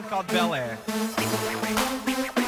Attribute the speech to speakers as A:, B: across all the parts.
A: town called Bel Air.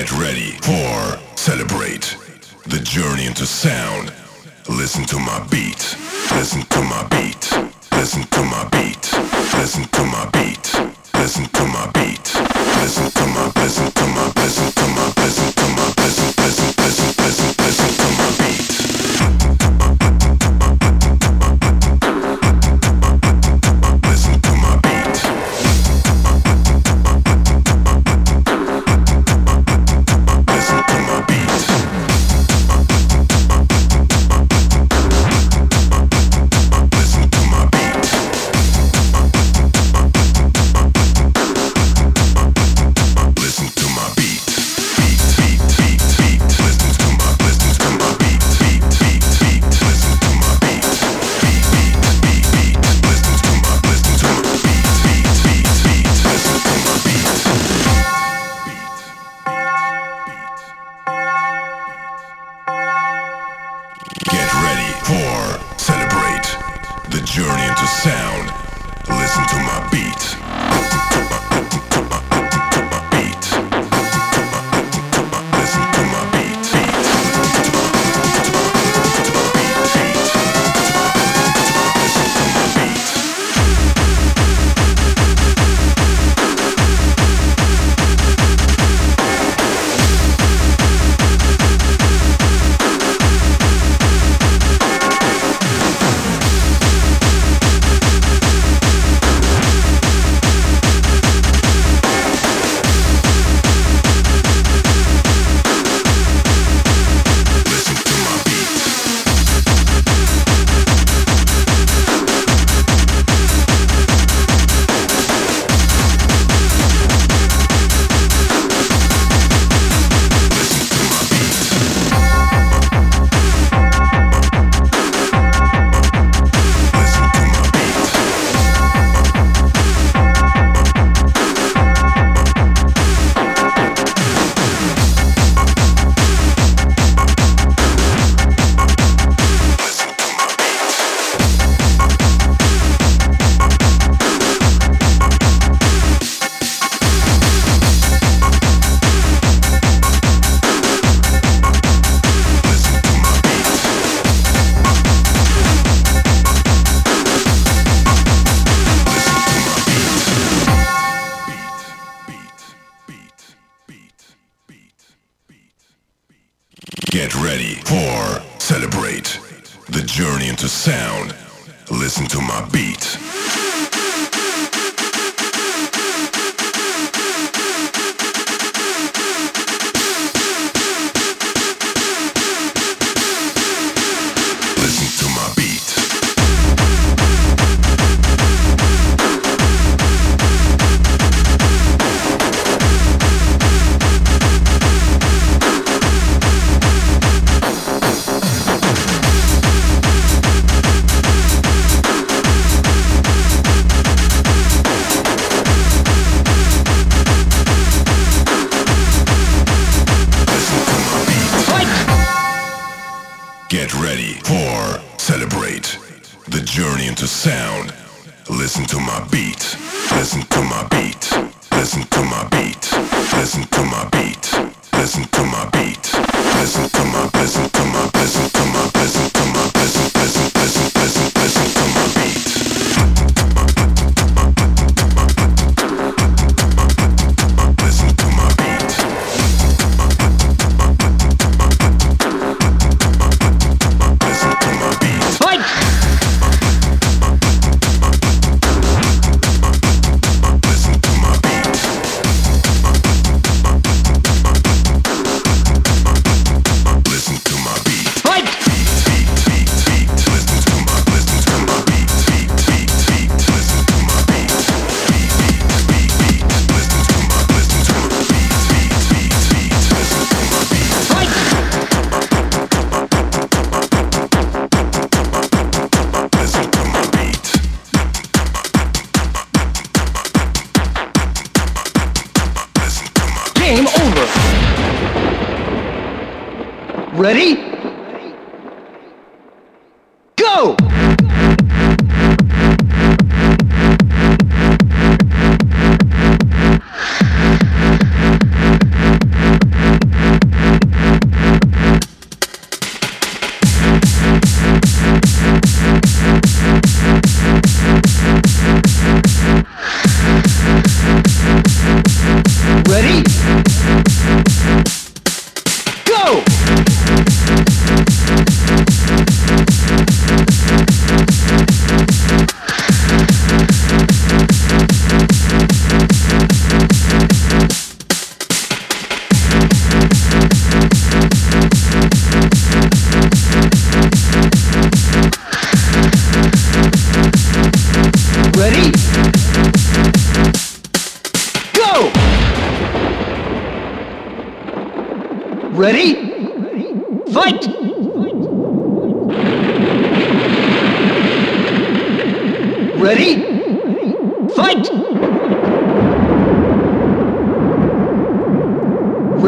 B: Get ready for Celebrate the journey into sound. Listen to my beat. Listen to my beat. Listen to my beat. Listen to my beat. Listen to my beat. Listen to my listen to my listen to my listen to my listen listen listen listen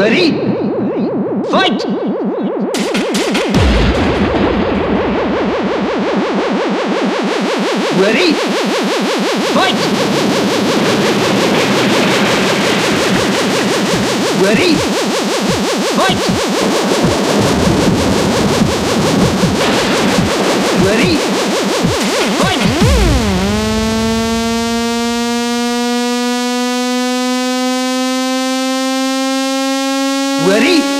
B: Ready?
C: Fight! Ready? Fight! Ready? Fight! Ready? Ready?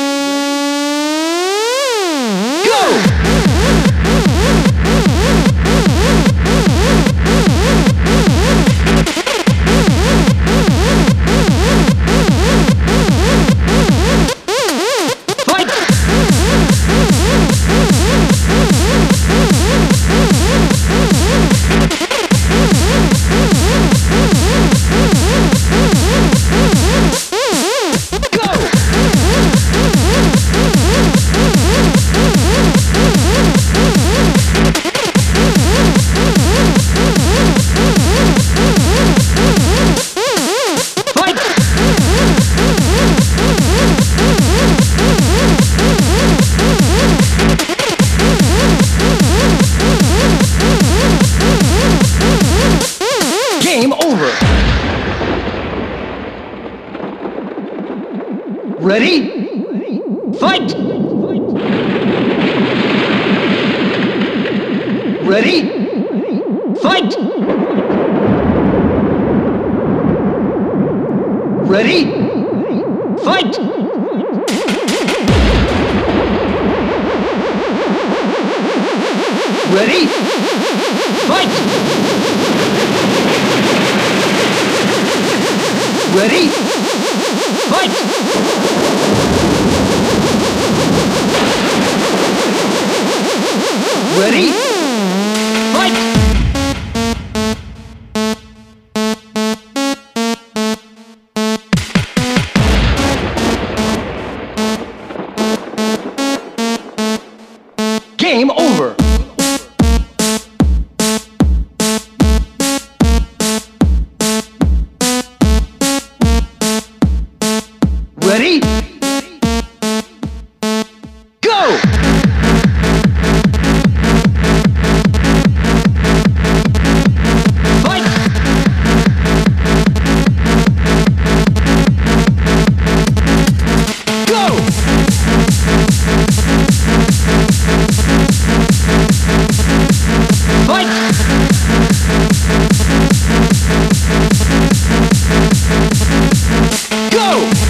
C: Go!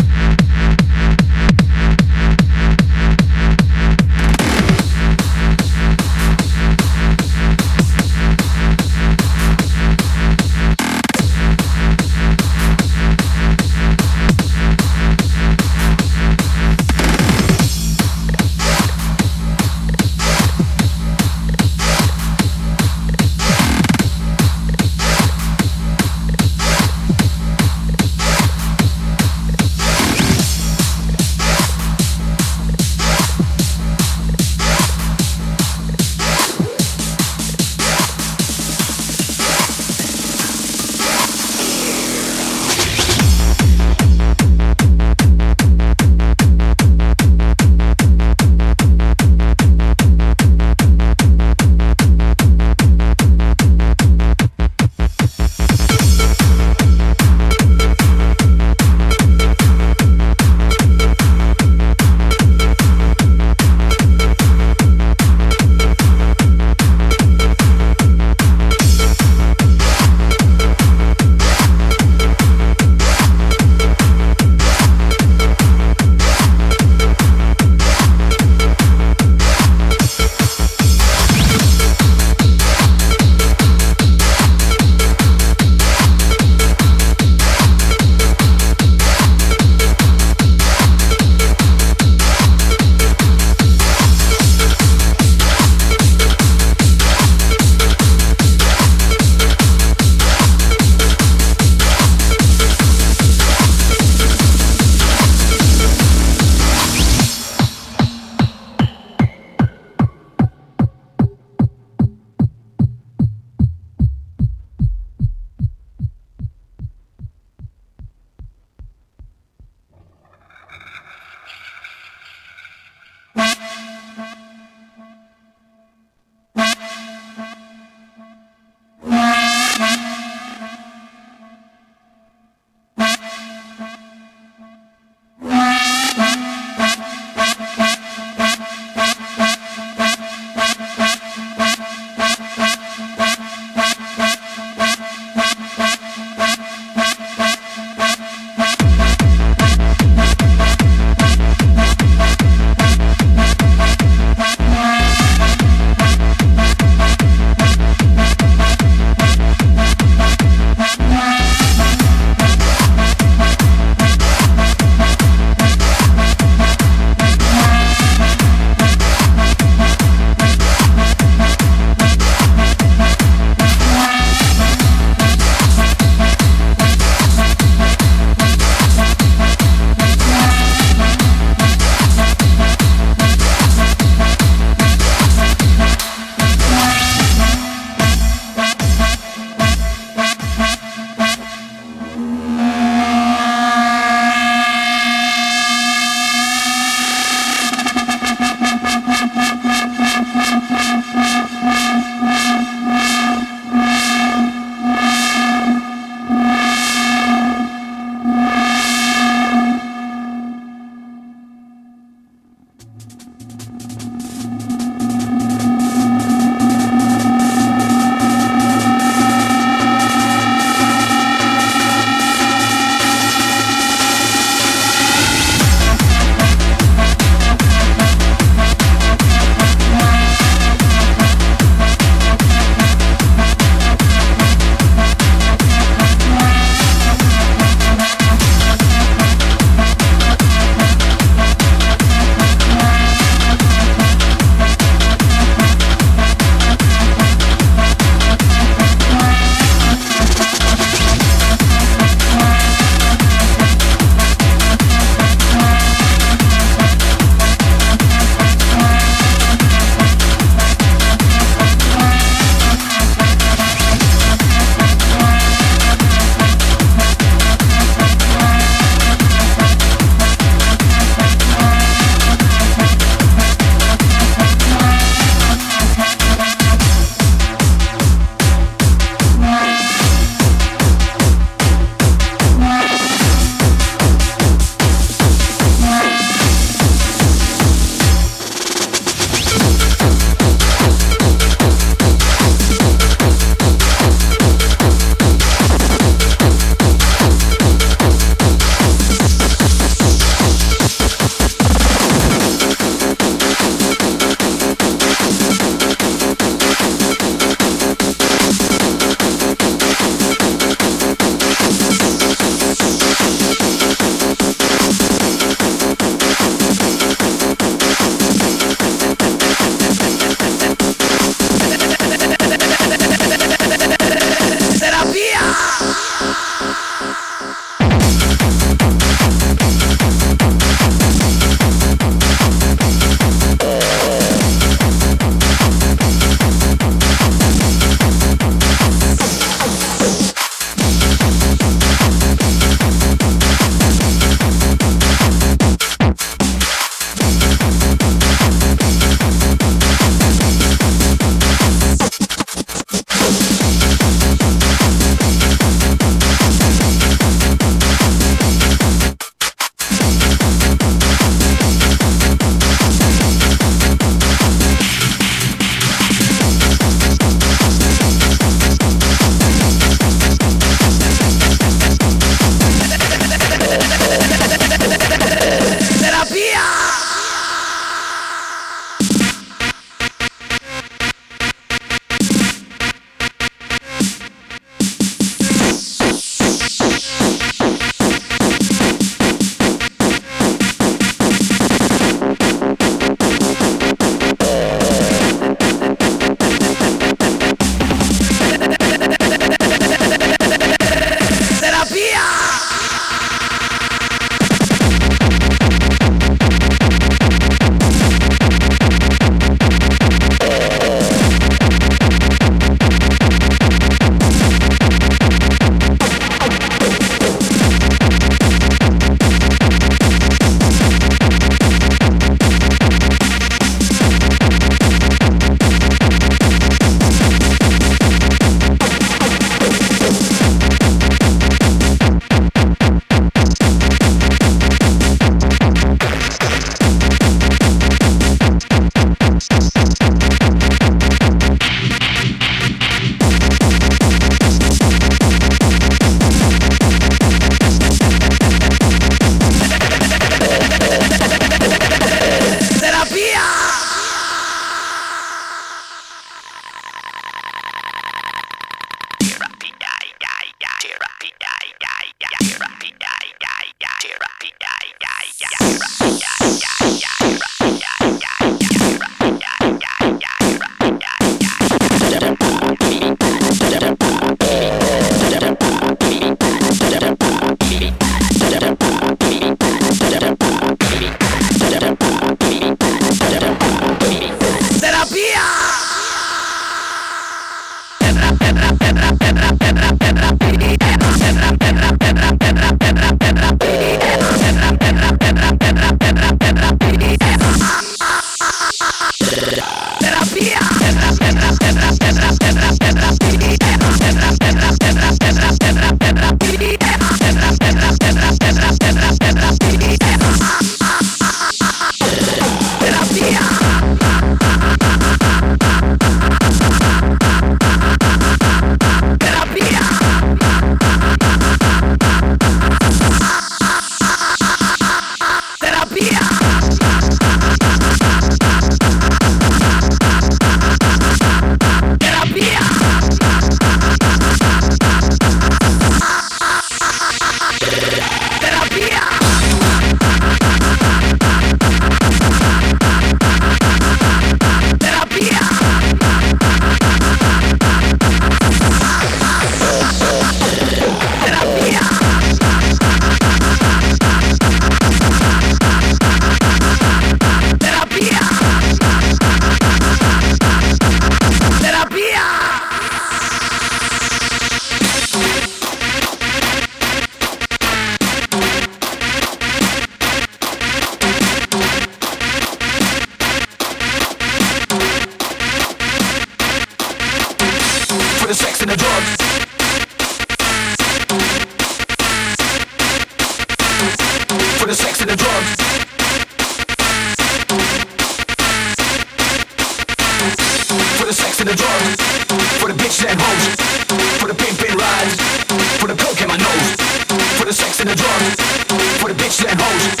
D: post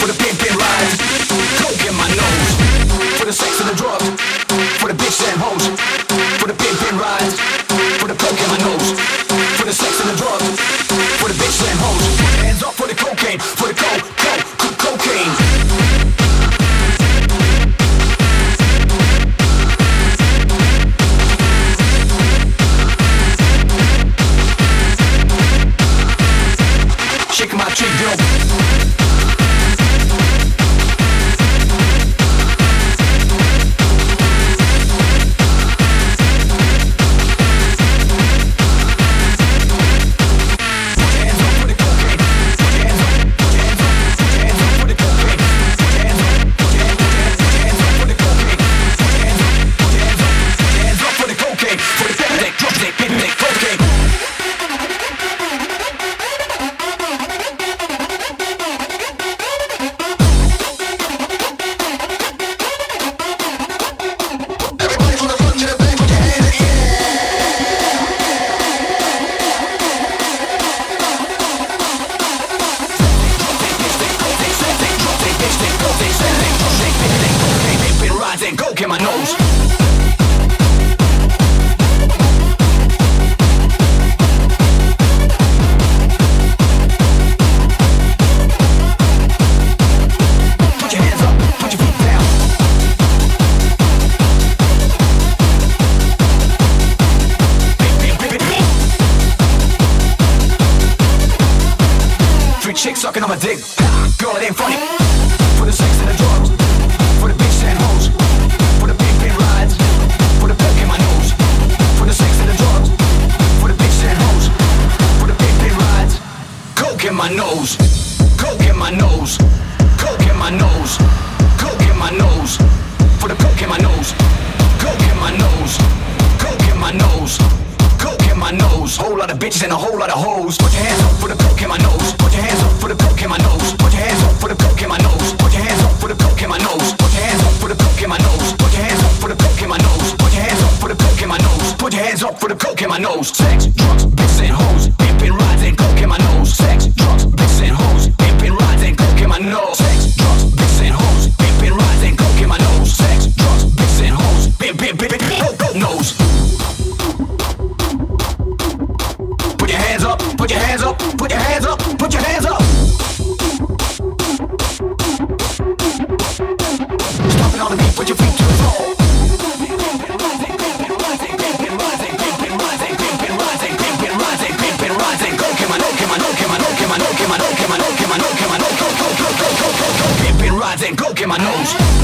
D: for the pimp pimpin' lines. Coke in my nose for the sex and the drugs for the bitch and hoes for the pimp pimpin' rides. my nose.